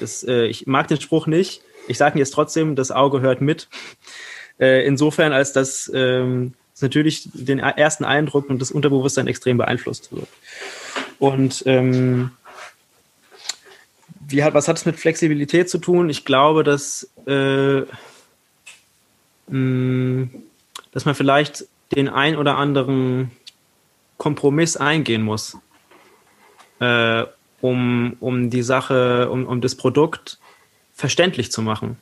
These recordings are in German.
Das, äh, ich mag den Spruch nicht. Ich sage jetzt trotzdem, das Auge hört mit. Äh, insofern, als dass ähm, es natürlich den ersten Eindruck und das Unterbewusstsein extrem beeinflusst wird. Und ähm, wie hat, was hat es mit Flexibilität zu tun? Ich glaube, dass, äh, mh, dass man vielleicht den ein oder anderen Kompromiss eingehen muss, äh, um, um die Sache, um, um das Produkt verständlich zu machen.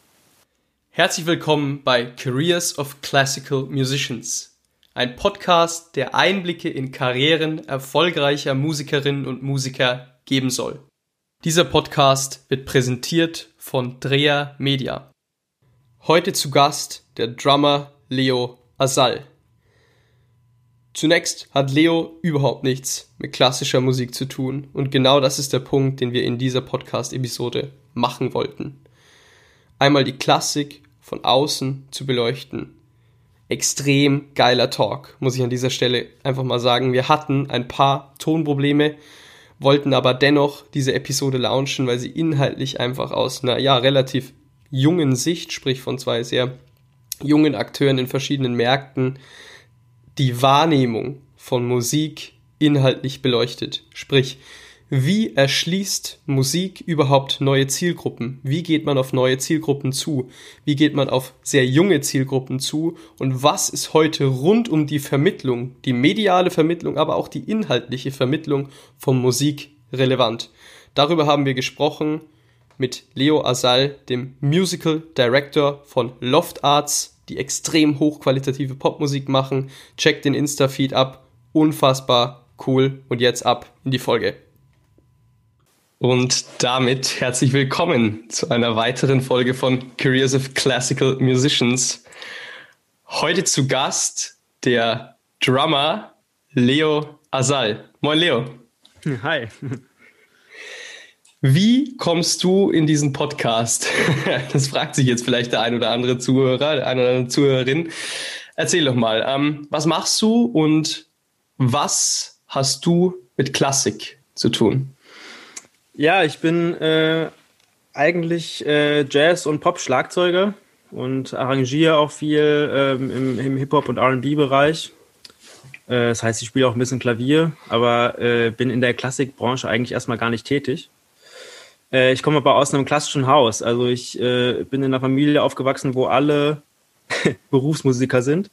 Herzlich willkommen bei Careers of Classical Musicians, ein Podcast, der Einblicke in Karrieren erfolgreicher Musikerinnen und Musiker geben soll. Dieser Podcast wird präsentiert von Drea Media. Heute zu Gast der Drummer Leo Asal. Zunächst hat Leo überhaupt nichts mit klassischer Musik zu tun und genau das ist der Punkt, den wir in dieser Podcast-Episode machen wollten. Einmal die Klassik von außen zu beleuchten. Extrem geiler Talk, muss ich an dieser Stelle einfach mal sagen. Wir hatten ein paar Tonprobleme, wollten aber dennoch diese Episode launchen, weil sie inhaltlich einfach aus einer ja relativ jungen Sicht, sprich von zwei sehr jungen Akteuren in verschiedenen Märkten, die Wahrnehmung von Musik inhaltlich beleuchtet. Sprich, wie erschließt Musik überhaupt neue Zielgruppen? Wie geht man auf neue Zielgruppen zu? Wie geht man auf sehr junge Zielgruppen zu? Und was ist heute rund um die Vermittlung, die mediale Vermittlung, aber auch die inhaltliche Vermittlung von Musik relevant? Darüber haben wir gesprochen mit Leo Asal, dem Musical Director von Loft Arts, die extrem hochqualitative Popmusik machen. Checkt den Insta-Feed ab. Unfassbar cool. Und jetzt ab in die Folge. Und damit herzlich willkommen zu einer weiteren Folge von Careers of Classical Musicians. Heute zu Gast der Drummer Leo Asal. Moin Leo. Hi. Wie kommst du in diesen Podcast? Das fragt sich jetzt vielleicht der ein oder andere Zuhörer, der eine oder andere Zuhörerin. Erzähl doch mal, ähm, was machst du und was hast du mit Klassik zu tun? Ja, ich bin äh, eigentlich äh, Jazz- und Pop-Schlagzeuger und arrangiere auch viel ähm, im, im Hip-Hop- und RB-Bereich. Äh, das heißt, ich spiele auch ein bisschen Klavier, aber äh, bin in der Klassikbranche eigentlich erstmal gar nicht tätig. Äh, ich komme aber aus einem klassischen Haus. Also ich äh, bin in einer Familie aufgewachsen, wo alle Berufsmusiker sind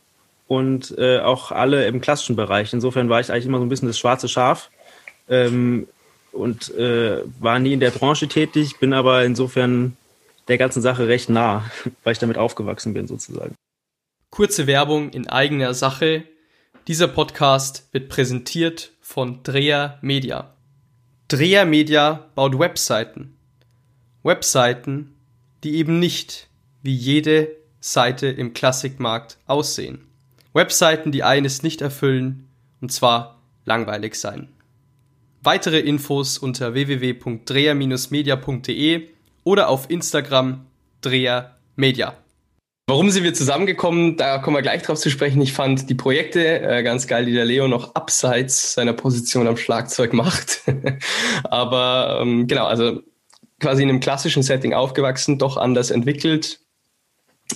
und auch alle im klassischen Bereich. Insofern war ich eigentlich immer so ein bisschen das schwarze Schaf. Ähm, und äh, war nie in der Branche tätig, bin aber insofern der ganzen Sache recht nah, weil ich damit aufgewachsen bin sozusagen. Kurze Werbung in eigener Sache. Dieser Podcast wird präsentiert von Dreher Media. Dreher Media baut Webseiten. Webseiten, die eben nicht wie jede Seite im Klassikmarkt aussehen. Webseiten, die eines nicht erfüllen, und zwar langweilig sein. Weitere Infos unter www.dreher-media.de oder auf Instagram drehermedia. Warum sind wir zusammengekommen? Da kommen wir gleich drauf zu sprechen. Ich fand die Projekte äh, ganz geil, die der Leo noch abseits seiner Position am Schlagzeug macht. Aber ähm, genau, also quasi in einem klassischen Setting aufgewachsen, doch anders entwickelt.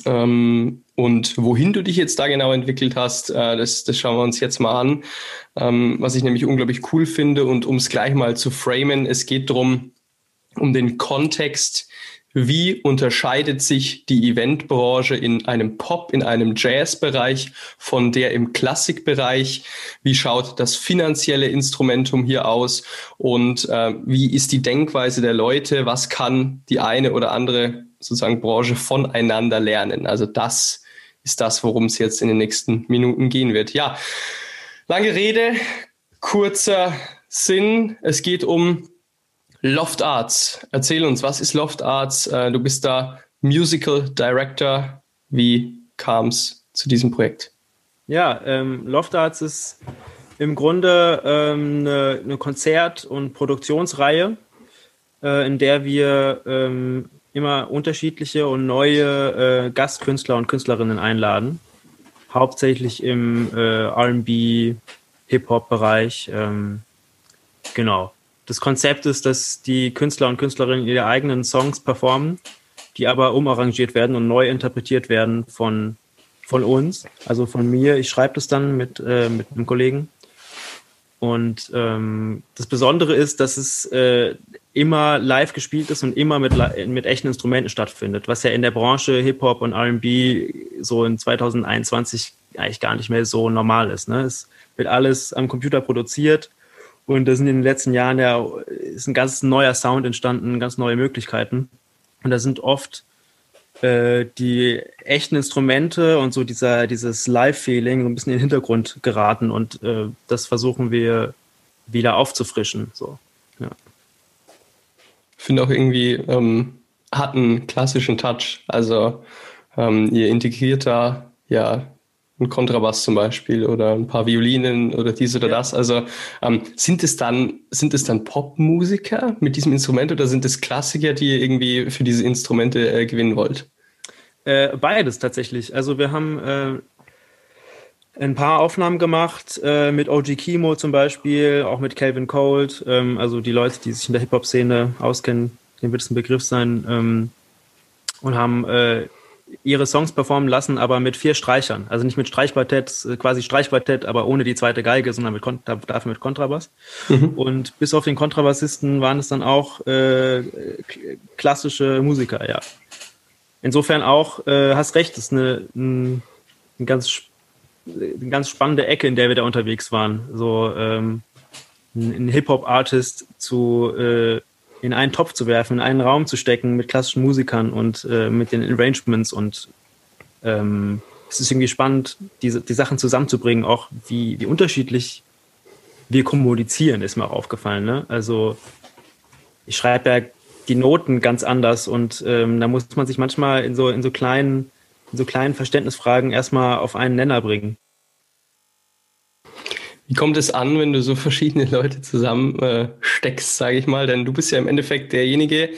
Ähm, und wohin du dich jetzt da genau entwickelt hast, äh, das, das schauen wir uns jetzt mal an. Ähm, was ich nämlich unglaublich cool finde und um es gleich mal zu framen, es geht darum, um den Kontext, wie unterscheidet sich die Eventbranche in einem Pop, in einem Jazzbereich von der im Klassikbereich? Wie schaut das finanzielle Instrumentum hier aus? Und äh, wie ist die Denkweise der Leute? Was kann die eine oder andere sozusagen Branche voneinander lernen? Also das ist das, worum es jetzt in den nächsten Minuten gehen wird. Ja, lange Rede, kurzer Sinn. Es geht um Loft Arts. Erzähl uns, was ist Loft Arts? Äh, du bist da Musical Director. Wie kam es zu diesem Projekt? Ja, ähm, Loft Arts ist im Grunde ähm, eine, eine Konzert- und Produktionsreihe, äh, in der wir ähm, immer unterschiedliche und neue äh, Gastkünstler und Künstlerinnen einladen. Hauptsächlich im äh, RB, Hip-Hop-Bereich. Ähm, genau. Das Konzept ist, dass die Künstler und Künstlerinnen ihre eigenen Songs performen, die aber umarrangiert werden und neu interpretiert werden von, von uns, also von mir. Ich schreibe das dann mit, äh, mit einem Kollegen. Und ähm, das Besondere ist, dass es äh, immer live gespielt ist und immer mit, mit echten Instrumenten stattfindet, was ja in der Branche Hip-Hop und RB so in 2021 eigentlich gar nicht mehr so normal ist. Ne? Es wird alles am Computer produziert und da sind in den letzten Jahren ja ist ein ganz neuer Sound entstanden, ganz neue Möglichkeiten. Und da sind oft äh, die echten Instrumente und so dieser, dieses Live-Feeling so ein bisschen in den Hintergrund geraten und äh, das versuchen wir wieder aufzufrischen. So. Ja. Ich finde auch irgendwie, ähm, hat einen klassischen Touch. Also ähm, ihr integriert da ja ein Kontrabass zum Beispiel oder ein paar Violinen oder dies oder ja. das. Also ähm, sind es dann, sind es dann Popmusiker mit diesem Instrument oder sind es Klassiker, die ihr irgendwie für diese Instrumente äh, gewinnen wollt? Äh, beides tatsächlich. Also wir haben äh, ein paar Aufnahmen gemacht äh, mit OG Kimo zum Beispiel, auch mit Calvin Cold. Ähm, also die Leute, die sich in der Hip-Hop-Szene auskennen, dem wird es ein Begriff sein. Ähm, und haben äh, ihre Songs performen lassen, aber mit vier Streichern. Also nicht mit Streichquartett, äh, quasi Streichquartett, aber ohne die zweite Geige, sondern mit dafür mit Kontrabass. Mhm. Und bis auf den Kontrabassisten waren es dann auch äh, klassische Musiker, ja. Insofern auch, äh, hast recht, das ist eine, ein, ein ganz, eine ganz spannende Ecke, in der wir da unterwegs waren. So ähm, ein Hip-Hop-Artist zu äh, in einen Topf zu werfen, in einen Raum zu stecken mit klassischen Musikern und äh, mit den Arrangements und ähm, es ist irgendwie spannend, diese, die Sachen zusammenzubringen, auch wie, wie unterschiedlich wir kommunizieren, ist mir auch aufgefallen. Ne? Also ich schreibe ja die Noten ganz anders und ähm, da muss man sich manchmal in so, in so kleinen, in so kleinen Verständnisfragen erstmal auf einen Nenner bringen. Wie kommt es an, wenn du so verschiedene Leute zusammen äh, steckst, sage ich mal? Denn du bist ja im Endeffekt derjenige,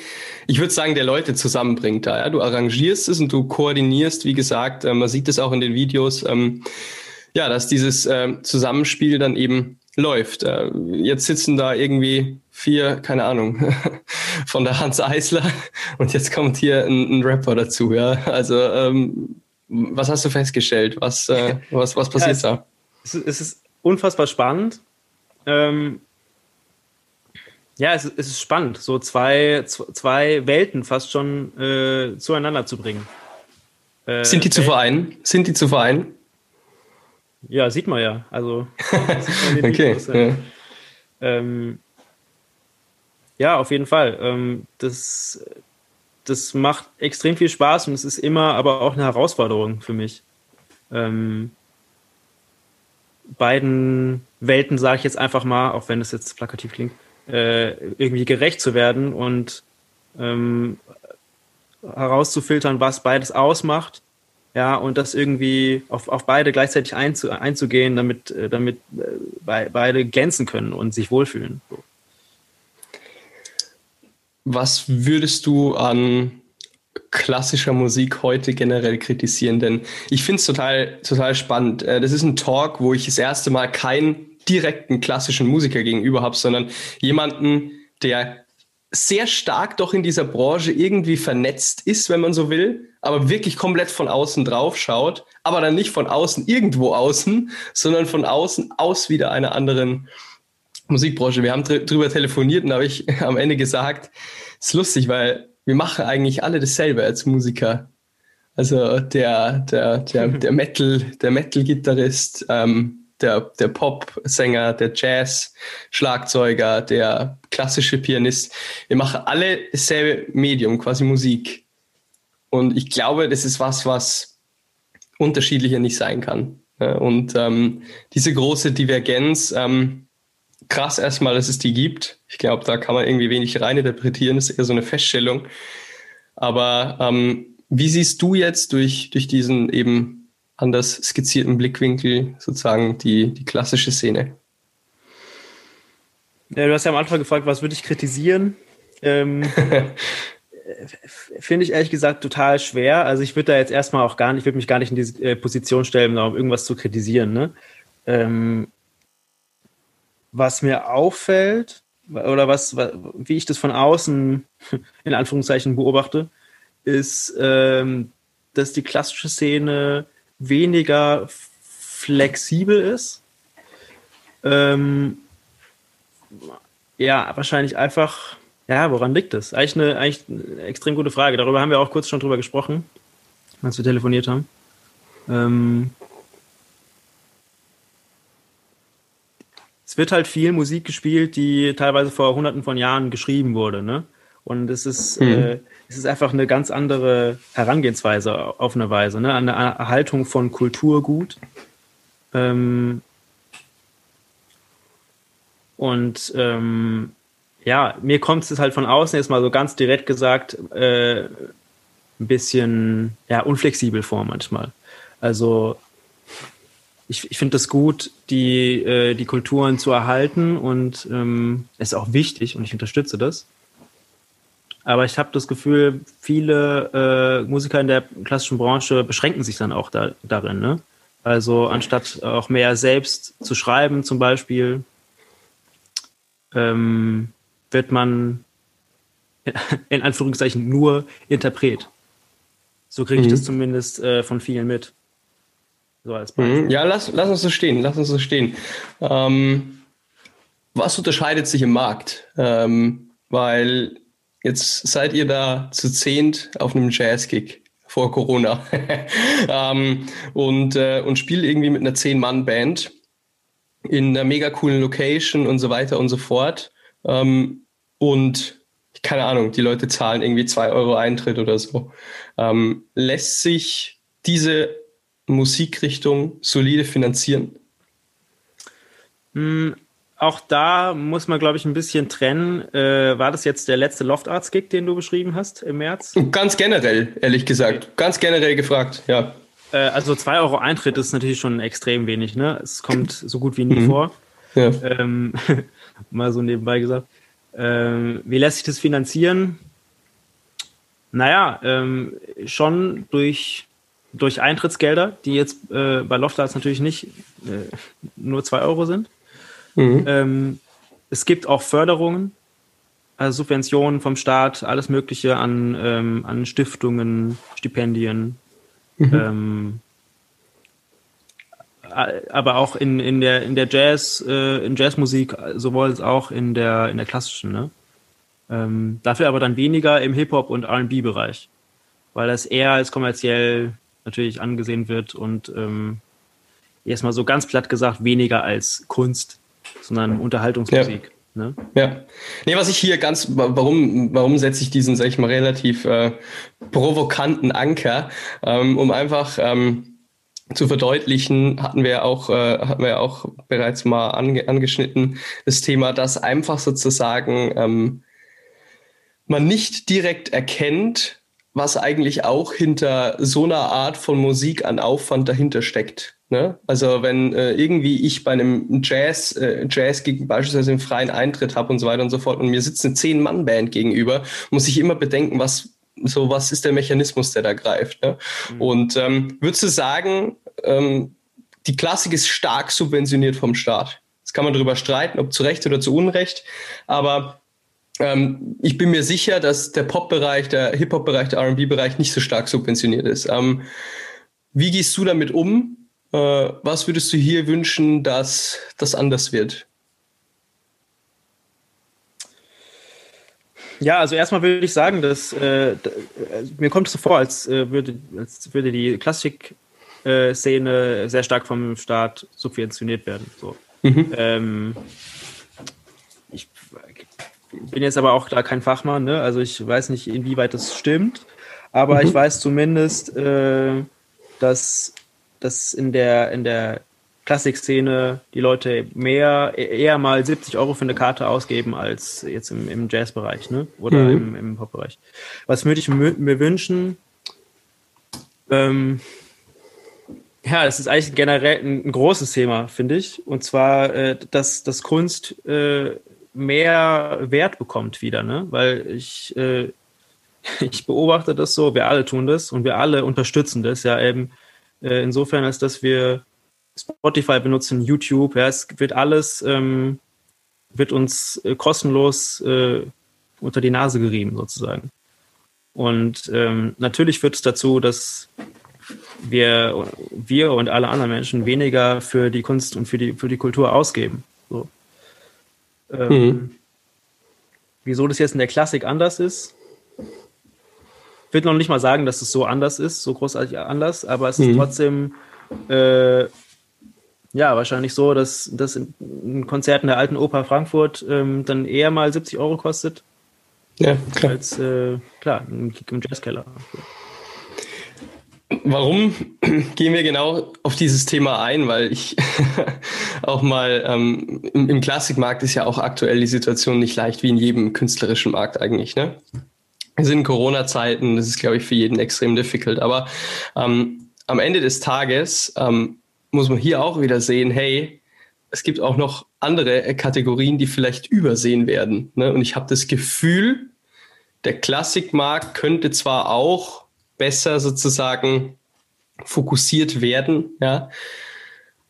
ich würde sagen, der Leute zusammenbringt da. Ja? Du arrangierst es und du koordinierst, wie gesagt, äh, man sieht es auch in den Videos, ähm, ja, dass dieses äh, Zusammenspiel dann eben läuft. Äh, jetzt sitzen da irgendwie vier, keine Ahnung, von der Hans Eisler und jetzt kommt hier ein, ein Rapper dazu. Ja, also ähm, was hast du festgestellt? Was, äh, was, was passiert ja, es, da? Es ist unfassbar spannend. Ähm, ja, es, es, ist spannend, so zwei, zwei Welten fast schon äh, zueinander zu bringen. Äh, Sind die zu vereinen? Sind die zu vereinen? Ja, sieht man ja. Also, okay. Videos, ja. Ähm, ja, auf jeden Fall. Ähm, das, das macht extrem viel Spaß und es ist immer aber auch eine Herausforderung für mich. Ähm, beiden Welten, sage ich jetzt einfach mal, auch wenn es jetzt plakativ klingt, äh, irgendwie gerecht zu werden und ähm, herauszufiltern, was beides ausmacht, ja, und das irgendwie auf, auf beide gleichzeitig einzu, einzugehen, damit, äh, damit äh, beide glänzen können und sich wohlfühlen. So. Was würdest du an klassischer Musik heute generell kritisieren, denn ich finde es total, total spannend. Äh, das ist ein Talk, wo ich das erste Mal keinen direkten klassischen Musiker gegenüber habe, sondern jemanden, der sehr stark doch in dieser Branche irgendwie vernetzt ist, wenn man so will, aber wirklich komplett von außen drauf schaut, aber dann nicht von außen irgendwo außen, sondern von außen aus wieder einer anderen Musikbranche. Wir haben drüber telefoniert und habe ich am Ende gesagt, ist lustig, weil wir machen eigentlich alle dasselbe als Musiker. Also der, der, der, der Metal, der Metal-Gitarrist, ähm, der, der Pop-Sänger, der Jazz-Schlagzeuger, der klassische Pianist. Wir machen alle dasselbe Medium, quasi Musik. Und ich glaube, das ist was, was unterschiedlicher nicht sein kann. Und ähm, diese große Divergenz, ähm, krass erstmal, dass es die gibt. Ich glaube, da kann man irgendwie wenig reininterpretieren. Das ist eher so eine Feststellung. Aber ähm, wie siehst du jetzt durch, durch diesen eben anders skizzierten Blickwinkel sozusagen die, die klassische Szene? Ja, du hast ja am Anfang gefragt, was würde ich kritisieren? Ähm, Finde ich ehrlich gesagt total schwer. Also ich würde da jetzt erstmal auch gar nicht, ich würde mich gar nicht in diese äh, Position stellen, um irgendwas zu kritisieren. Ne? Ähm, was mir auffällt, oder was, wie ich das von außen in Anführungszeichen beobachte, ist, ähm, dass die klassische Szene weniger flexibel ist. Ähm, ja, wahrscheinlich einfach, ja, woran liegt das? Eigentlich eine, eigentlich eine extrem gute Frage. Darüber haben wir auch kurz schon drüber gesprochen, als wir telefoniert haben. Ähm, es wird halt viel Musik gespielt, die teilweise vor hunderten von Jahren geschrieben wurde, ne? Und es ist, mhm. äh, es ist einfach eine ganz andere Herangehensweise auf eine Weise, ne? Eine Erhaltung von Kulturgut. Ähm, und ähm, ja, mir kommt es halt von außen jetzt mal so ganz direkt gesagt äh, ein bisschen ja, unflexibel vor manchmal. Also ich, ich finde es gut, die, äh, die Kulturen zu erhalten und ähm, ist auch wichtig und ich unterstütze das. Aber ich habe das Gefühl, viele äh, Musiker in der klassischen Branche beschränken sich dann auch da, darin. Ne? Also anstatt auch mehr selbst zu schreiben zum Beispiel, ähm, wird man in Anführungszeichen nur Interpret. So kriege ich mhm. das zumindest äh, von vielen mit. So als Beispiel. Mhm. Ja, lass, lass uns so stehen, lass uns so stehen. Ähm, was unterscheidet sich im Markt? Ähm, weil jetzt seid ihr da zu zehnt auf einem Jazzkick vor Corona ähm, und, äh, und spielt irgendwie mit einer Zehn-Mann-Band in einer mega coolen Location und so weiter und so fort. Ähm, und keine Ahnung, die Leute zahlen irgendwie zwei Euro Eintritt oder so. Ähm, lässt sich diese Musikrichtung solide finanzieren? Hm, auch da muss man, glaube ich, ein bisschen trennen. Äh, war das jetzt der letzte Loftarts-Gig, den du beschrieben hast im März? Ganz generell, ehrlich gesagt. Okay. Ganz generell gefragt, ja. Äh, also 2 Euro Eintritt ist natürlich schon extrem wenig, ne? Es kommt so gut wie nie mhm. vor. Ja. Ähm, mal so nebenbei gesagt. Ähm, wie lässt sich das finanzieren? Naja, ähm, schon durch durch Eintrittsgelder, die jetzt äh, bei Loftarts natürlich nicht äh, nur zwei Euro sind. Mhm. Ähm, es gibt auch Förderungen, also Subventionen vom Staat, alles Mögliche an, ähm, an Stiftungen, Stipendien. Mhm. Ähm, aber auch in, in der in der Jazz äh, in Jazzmusik sowohl als auch in der in der klassischen ne ähm, dafür aber dann weniger im Hip Hop und R&B Bereich weil das eher als kommerziell natürlich angesehen wird und ähm, erstmal so ganz platt gesagt weniger als Kunst, sondern Unterhaltungsmusik. Ja. Ne? Ja. Nee, was ich hier ganz, warum, warum setze ich diesen, sag ich mal, relativ äh, provokanten Anker, ähm, um einfach ähm, zu verdeutlichen, hatten wir auch, äh, hatten wir auch bereits mal ange angeschnitten, das Thema, dass einfach sozusagen ähm, man nicht direkt erkennt, was eigentlich auch hinter so einer Art von Musik an Aufwand dahinter steckt. Ne? Also wenn äh, irgendwie ich bei einem Jazz, äh, Jazz gegen beispielsweise einen freien Eintritt habe und so weiter und so fort und mir sitzt eine Zehn-Mann-Band gegenüber, muss ich immer bedenken, was so was ist der Mechanismus, der da greift. Ne? Mhm. Und ähm, würdest du sagen, ähm, die Klassik ist stark subventioniert vom Staat? Das kann man darüber streiten, ob zu Recht oder zu Unrecht, aber ähm, ich bin mir sicher, dass der Pop-Bereich, der Hip-Hop-Bereich, der RB-Bereich nicht so stark subventioniert ist. Ähm, wie gehst du damit um? Äh, was würdest du hier wünschen, dass das anders wird? Ja, also erstmal würde ich sagen, dass äh, mir kommt es so vor, als, äh, würde, als würde die Klassik-Szene äh, sehr stark vom Staat subventioniert werden. So. Mhm. Ähm, bin jetzt aber auch da kein Fachmann, ne? also ich weiß nicht, inwieweit das stimmt, aber mhm. ich weiß zumindest, äh, dass, dass in der, in der Klassikszene die Leute mehr, eher mal 70 Euro für eine Karte ausgeben als jetzt im, im Jazzbereich ne? oder mhm. im, im Popbereich. Was würde ich mir wünschen? Ähm, ja, es ist eigentlich generell ein, ein großes Thema, finde ich. Und zwar, äh, dass, dass Kunst äh, mehr Wert bekommt wieder, ne? Weil ich, äh, ich beobachte das so, wir alle tun das und wir alle unterstützen das ja eben äh, insofern, als dass wir Spotify benutzen, YouTube, ja, es wird alles ähm, wird uns äh, kostenlos äh, unter die Nase gerieben, sozusagen. Und ähm, natürlich führt es dazu, dass wir, wir und alle anderen Menschen weniger für die Kunst und für die, für die Kultur ausgeben. So. Ähm, mhm. Wieso das jetzt in der Klassik anders ist, ich will noch nicht mal sagen, dass es so anders ist, so großartig anders, aber es mhm. ist trotzdem äh, ja wahrscheinlich so, dass, dass ein Konzert in der alten Oper Frankfurt ähm, dann eher mal 70 Euro kostet. Ja, klar. Als, äh, klar, im, im Jazzkeller. Warum gehen wir genau auf dieses Thema ein? Weil ich auch mal ähm, im, im Klassikmarkt ist ja auch aktuell die Situation nicht leicht wie in jedem künstlerischen Markt eigentlich. Ne? Wir sind in Corona-Zeiten, das ist, glaube ich, für jeden extrem difficult. Aber ähm, am Ende des Tages ähm, muss man hier auch wieder sehen, hey, es gibt auch noch andere Kategorien, die vielleicht übersehen werden. Ne? Und ich habe das Gefühl, der Klassikmarkt könnte zwar auch besser sozusagen fokussiert werden, ja.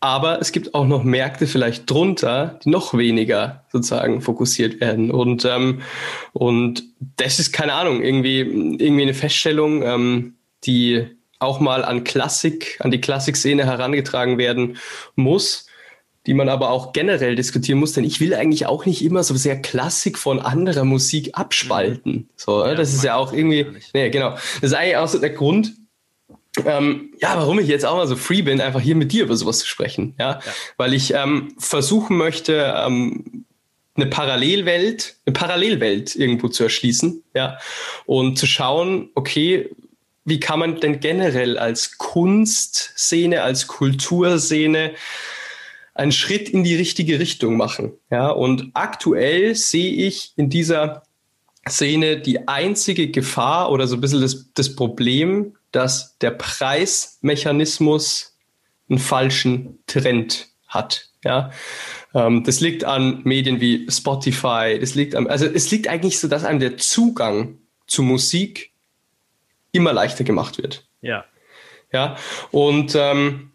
Aber es gibt auch noch Märkte vielleicht drunter, die noch weniger sozusagen fokussiert werden. Und, ähm, und das ist keine Ahnung, irgendwie, irgendwie eine Feststellung, ähm, die auch mal an Klassik, an die Klassikszene herangetragen werden muss, die man aber auch generell diskutieren muss, denn ich will eigentlich auch nicht immer so sehr Klassik von anderer Musik abspalten. So, ja, das ist ja auch irgendwie, nee, genau. Das ist eigentlich auch so der Grund, ähm, ja, warum ich jetzt auch mal so free bin, einfach hier mit dir über sowas zu sprechen. Ja, ja. weil ich ähm, versuchen möchte, ähm, eine Parallelwelt, eine Parallelwelt irgendwo zu erschließen, ja, und zu schauen, okay, wie kann man denn generell als Kunstszene, als Kulturszene einen Schritt in die richtige Richtung machen, ja, und aktuell sehe ich in dieser Szene die einzige Gefahr oder so ein bisschen das, das Problem, dass der Preismechanismus einen falschen Trend hat. Ja, ähm, das liegt an Medien wie Spotify. Das liegt an, also es liegt eigentlich so, dass einem der Zugang zu Musik immer leichter gemacht wird. Ja. Ja. Und ähm,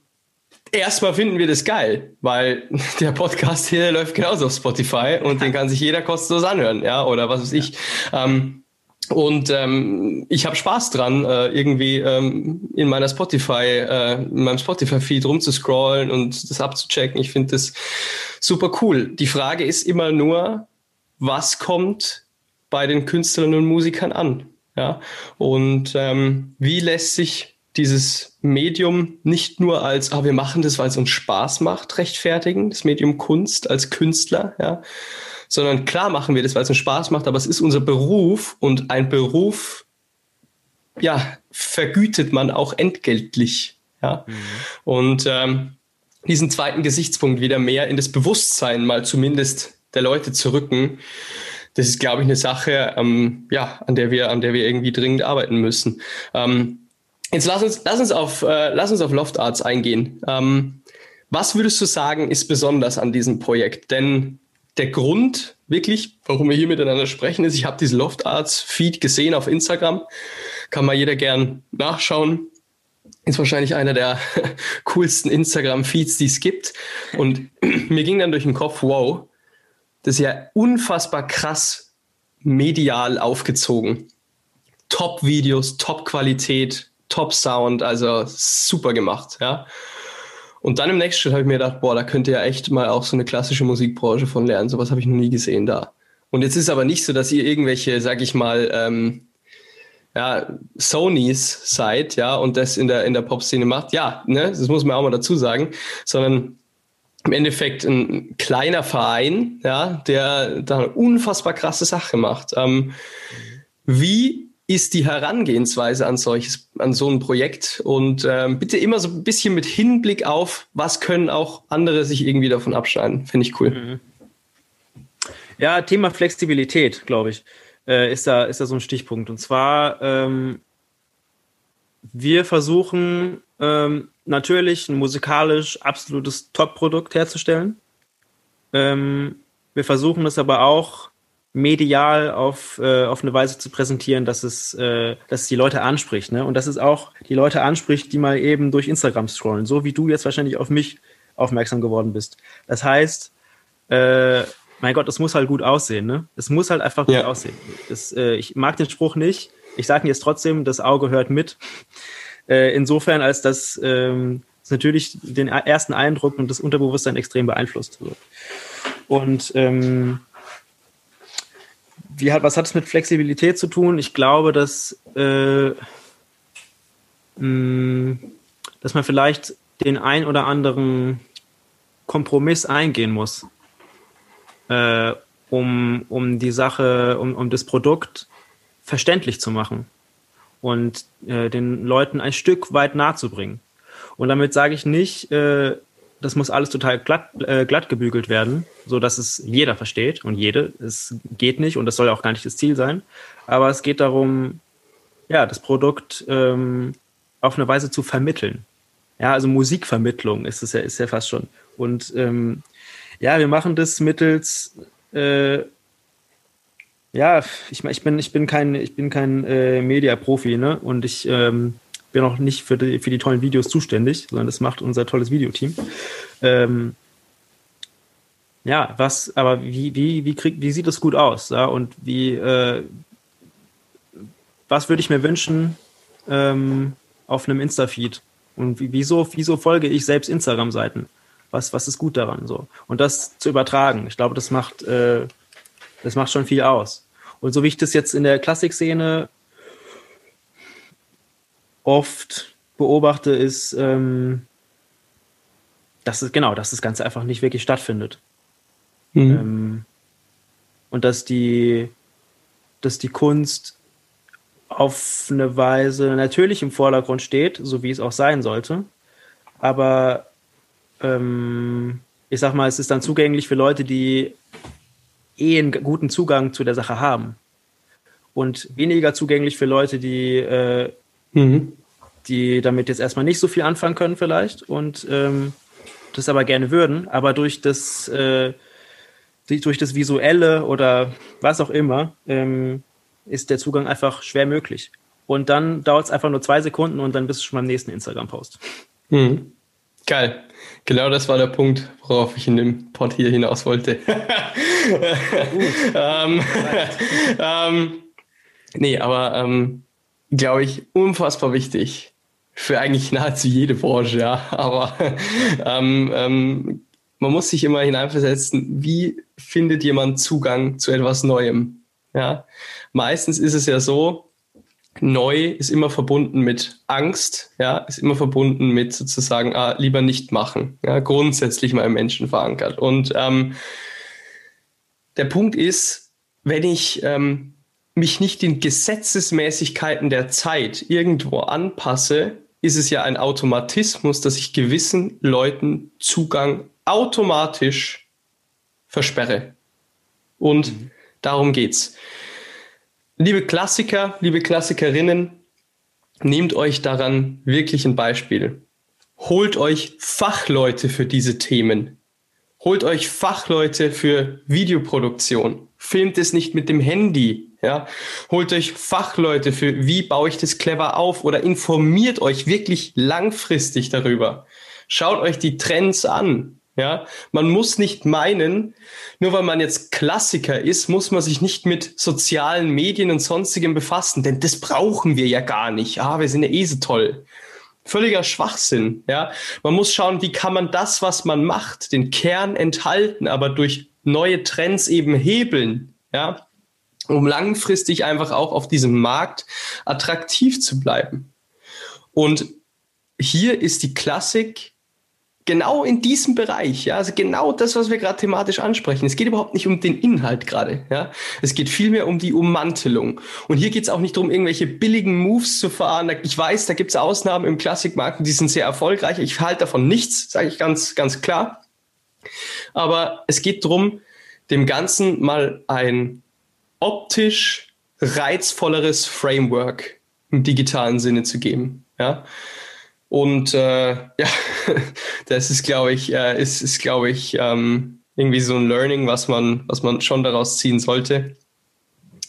erstmal finden wir das geil, weil der Podcast hier läuft genauso auf Spotify und den kann sich jeder kostenlos anhören, ja, oder was weiß ich. Ähm, und ähm, ich habe Spaß dran, äh, irgendwie ähm, in meiner Spotify, äh, in meinem Spotify-Feed rumzuscrollen und das abzuchecken. Ich finde das super cool. Die Frage ist immer nur, was kommt bei den Künstlern und Musikern an? Ja? Und ähm, wie lässt sich dieses Medium nicht nur als, ah, wir machen das, weil es uns Spaß macht, rechtfertigen, das Medium Kunst als Künstler, ja, sondern klar machen wir das, weil es uns Spaß macht, aber es ist unser Beruf und ein Beruf, ja, vergütet man auch entgeltlich. Ja. Mhm. Und ähm, diesen zweiten Gesichtspunkt wieder mehr in das Bewusstsein mal zumindest der Leute zu rücken, das ist, glaube ich, eine Sache, ähm, ja, an der wir, an der wir irgendwie dringend arbeiten müssen. Ähm, jetzt lass uns, lass uns auf, äh, lass uns auf Loft Arts eingehen. Ähm, was würdest du sagen, ist besonders an diesem Projekt? Denn der Grund wirklich, warum wir hier miteinander sprechen, ist, ich habe diesen Loft Arts Feed gesehen auf Instagram. Kann mal jeder gern nachschauen. Ist wahrscheinlich einer der coolsten Instagram-Feeds, die es gibt. Und mir ging dann durch den Kopf, wow, das ist ja unfassbar krass medial aufgezogen. Top-Videos, Top-Qualität, Top-Sound, also super gemacht, ja. Und dann im nächsten Schritt habe ich mir gedacht, boah, da könnte ja echt mal auch so eine klassische Musikbranche von lernen. Sowas habe ich noch nie gesehen da. Und jetzt ist aber nicht so, dass ihr irgendwelche, sag ich mal, ähm, ja, Sonys seid, ja, und das in der, in der Pop-Szene macht. Ja, ne, das muss man auch mal dazu sagen, sondern im Endeffekt ein kleiner Verein, ja, der da unfassbar krasse Sache macht. Ähm, wie ist die Herangehensweise an solches, an so ein Projekt? Und ähm, bitte immer so ein bisschen mit Hinblick auf, was können auch andere sich irgendwie davon abschneiden. Finde ich cool. Mhm. Ja, Thema Flexibilität, glaube ich, äh, ist, da, ist da so ein Stichpunkt. Und zwar, ähm, wir versuchen ähm, natürlich ein musikalisch absolutes Top-Produkt herzustellen. Ähm, wir versuchen es aber auch medial auf, äh, auf eine Weise zu präsentieren, dass es, äh, dass es die Leute anspricht. Ne? Und dass es auch die Leute anspricht, die mal eben durch Instagram scrollen, so wie du jetzt wahrscheinlich auf mich aufmerksam geworden bist. Das heißt, äh, mein Gott, es muss halt gut aussehen, ne? Es muss halt einfach gut ja. aussehen. Das, äh, ich mag den Spruch nicht. Ich sage jetzt trotzdem, das Auge hört mit. Äh, insofern, als dass ähm, es natürlich den ersten Eindruck und das Unterbewusstsein extrem beeinflusst wird. Und ähm, wie hat, was hat es mit Flexibilität zu tun? Ich glaube, dass, äh, mh, dass man vielleicht den ein oder anderen Kompromiss eingehen muss, äh, um, um die Sache, um, um das Produkt verständlich zu machen und äh, den Leuten ein Stück weit nahe zu bringen. Und damit sage ich nicht, äh, das muss alles total glatt, äh, glatt gebügelt werden, so dass es jeder versteht und jede. Es geht nicht und das soll auch gar nicht das Ziel sein. Aber es geht darum, ja, das Produkt ähm, auf eine Weise zu vermitteln. Ja, also Musikvermittlung ist es ja, ist ja fast schon. Und ähm, ja, wir machen das mittels äh, ja, ich, ich bin, ich bin kein, ich bin kein äh, Media-Profi, ne? Und ich ähm, bin auch nicht für die, für die tollen Videos zuständig, sondern das macht unser tolles Videoteam. Ähm, ja, was, aber wie, wie, wie, krieg, wie sieht es gut aus? Ja? Und wie, äh, was würde ich mir wünschen ähm, auf einem Insta-Feed? Und wieso, wieso folge ich selbst Instagram-Seiten? Was, was ist gut daran? So? Und das zu übertragen, ich glaube, das macht, äh, das macht schon viel aus. Und so wie ich das jetzt in der Klassikszene oft beobachte, ist, ähm, dass es, genau, dass das Ganze einfach nicht wirklich stattfindet. Mhm. Ähm, und dass die, dass die Kunst auf eine Weise natürlich im Vordergrund steht, so wie es auch sein sollte. Aber ähm, ich sag mal, es ist dann zugänglich für Leute, die eh einen guten Zugang zu der Sache haben. Und weniger zugänglich für Leute, die, äh, mhm. die damit jetzt erstmal nicht so viel anfangen können, vielleicht und ähm, das aber gerne würden. Aber durch das, äh, durch das Visuelle oder was auch immer, ähm, ist der Zugang einfach schwer möglich. Und dann dauert es einfach nur zwei Sekunden und dann bist du schon beim nächsten Instagram-Post. Mhm. Geil. Genau das war der Punkt, worauf ich in dem Pod hier hinaus wollte. ähm, ähm, nee, aber ähm, glaube ich, unfassbar wichtig für eigentlich nahezu jede Branche, ja. Aber ähm, ähm, man muss sich immer hineinversetzen, wie findet jemand Zugang zu etwas Neuem? Ja, meistens ist es ja so, neu ist immer verbunden mit Angst, ja, ist immer verbunden mit sozusagen ah, lieber nicht machen, ja, grundsätzlich mal im Menschen verankert. Und ähm, der Punkt ist, wenn ich ähm, mich nicht den Gesetzesmäßigkeiten der Zeit irgendwo anpasse, ist es ja ein Automatismus, dass ich gewissen Leuten Zugang automatisch versperre. Und mhm. darum geht's. Liebe Klassiker, liebe Klassikerinnen, nehmt euch daran wirklich ein Beispiel. Holt euch Fachleute für diese Themen. Holt euch Fachleute für Videoproduktion. Filmt es nicht mit dem Handy. Ja? Holt euch Fachleute für, wie baue ich das clever auf oder informiert euch wirklich langfristig darüber. Schaut euch die Trends an. Ja, man muss nicht meinen, nur weil man jetzt Klassiker ist, muss man sich nicht mit sozialen Medien und sonstigem befassen, denn das brauchen wir ja gar nicht. Ah, wir sind ja eh so toll. Völliger Schwachsinn, ja. Man muss schauen, wie kann man das, was man macht, den Kern enthalten, aber durch neue Trends eben hebeln, ja, um langfristig einfach auch auf diesem Markt attraktiv zu bleiben. Und hier ist die Klassik genau in diesem Bereich, ja, also genau das, was wir gerade thematisch ansprechen. Es geht überhaupt nicht um den Inhalt gerade, ja. Es geht vielmehr um die Ummantelung. Und hier geht es auch nicht darum, irgendwelche billigen Moves zu fahren. Ich weiß, da gibt es Ausnahmen im Klassikmarkt, die sind sehr erfolgreich. Ich halte davon nichts, sage ich ganz, ganz klar. Aber es geht darum, dem Ganzen mal ein optisch reizvolleres Framework im digitalen Sinne zu geben, ja. Und äh, ja, das ist, glaube ich, äh, ist, ist glaube ich, ähm, irgendwie so ein Learning, was man, was man schon daraus ziehen sollte,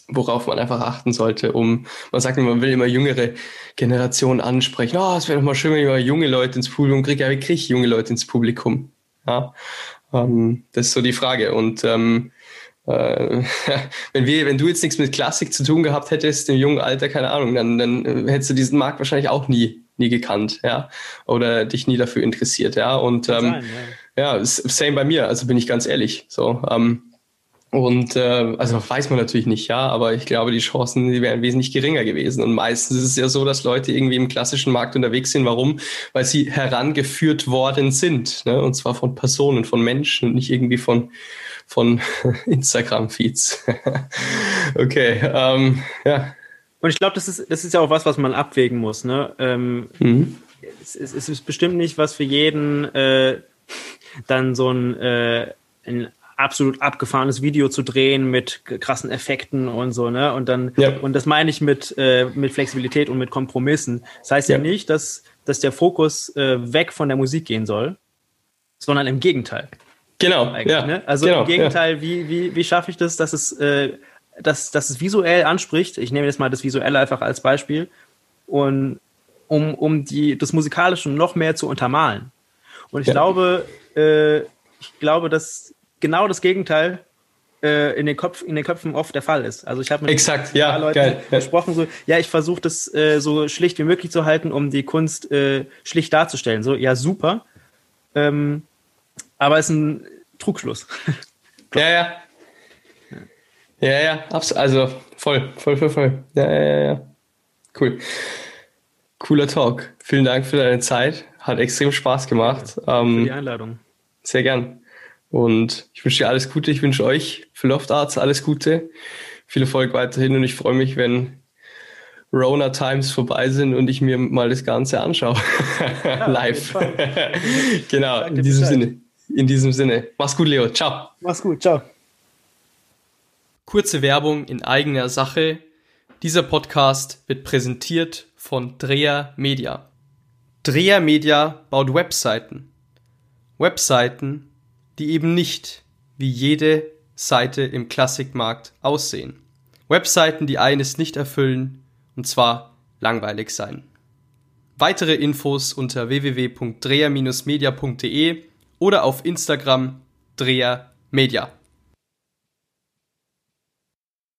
worauf man einfach achten sollte, um, man sagt immer, man will immer jüngere Generationen ansprechen. Oh, es wäre doch mal schön, wenn ich mal junge Leute ins Publikum kriege. Ja, wie kriege ich junge Leute ins Publikum? Ja, ähm, das ist so die Frage. Und ähm, äh, wenn wir, wenn du jetzt nichts mit Klassik zu tun gehabt hättest im jungen Alter, keine Ahnung, dann, dann hättest du diesen Markt wahrscheinlich auch nie, nie gekannt, ja, oder dich nie dafür interessiert, ja. Und ähm, sein, ja. ja, same bei mir. Also bin ich ganz ehrlich, so. Ähm, und äh, also weiß man natürlich nicht, ja, aber ich glaube, die Chancen die wären wesentlich geringer gewesen. Und meistens ist es ja so, dass Leute irgendwie im klassischen Markt unterwegs sind. Warum? Weil sie herangeführt worden sind. Ne? Und zwar von Personen, von Menschen und nicht irgendwie von, von Instagram-Feeds. okay, ähm, ja. Und ich glaube, das ist, das ist ja auch was, was man abwägen muss. Ne? Ähm, mhm. es, es, ist bestimmt nicht was für jeden, äh, dann so ein, äh, ein absolut abgefahrenes Video zu drehen mit krassen Effekten und so, ne? Und dann, ja. und das meine ich mit, äh, mit Flexibilität und mit Kompromissen. Das heißt ja, ja nicht, dass, dass der Fokus äh, weg von der Musik gehen soll, sondern im Gegenteil. Genau. Ja. Ne? Also genau, im Gegenteil, ja. wie, wie, wie schaffe ich das, dass es, äh, dass, dass es visuell anspricht? Ich nehme jetzt mal das Visuelle einfach als Beispiel. Und um, um die, das Musikalische noch mehr zu untermalen. Und ich ja. glaube, äh, ich glaube, dass genau das Gegenteil äh, in, den Kopf, in den Köpfen oft der Fall ist. Also ich habe mit Exakt, ja, Leuten geil. gesprochen, so, ja, ich versuche das äh, so schlicht wie möglich zu halten, um die Kunst äh, schlicht darzustellen. So, ja, super. Ähm, aber es ist ein Trugschluss. ja, ja. Ja, ja, absolut. Also voll, voll, voll, voll. Ja, ja, ja, ja. Cool. Cooler Talk. Vielen Dank für deine Zeit. Hat extrem Spaß gemacht. Ja, für ähm, die Einladung. Sehr gern. Und ich wünsche dir alles Gute. Ich wünsche euch für Loft Arts alles Gute. Viel Erfolg weiterhin und ich freue mich, wenn Rona Times vorbei sind und ich mir mal das Ganze anschaue. Ja, Live. genau, in diesem Bescheid. Sinne. In diesem Sinne. Mach's gut, Leo. Ciao. Mach's gut. Ciao. Kurze Werbung in eigener Sache. Dieser Podcast wird präsentiert von Dreher Media. Dreher Media baut Webseiten. Webseiten die eben nicht wie jede Seite im Klassikmarkt aussehen. Webseiten, die eines nicht erfüllen, und zwar langweilig sein. Weitere Infos unter www.dreher-media.de oder auf Instagram Dreher Media.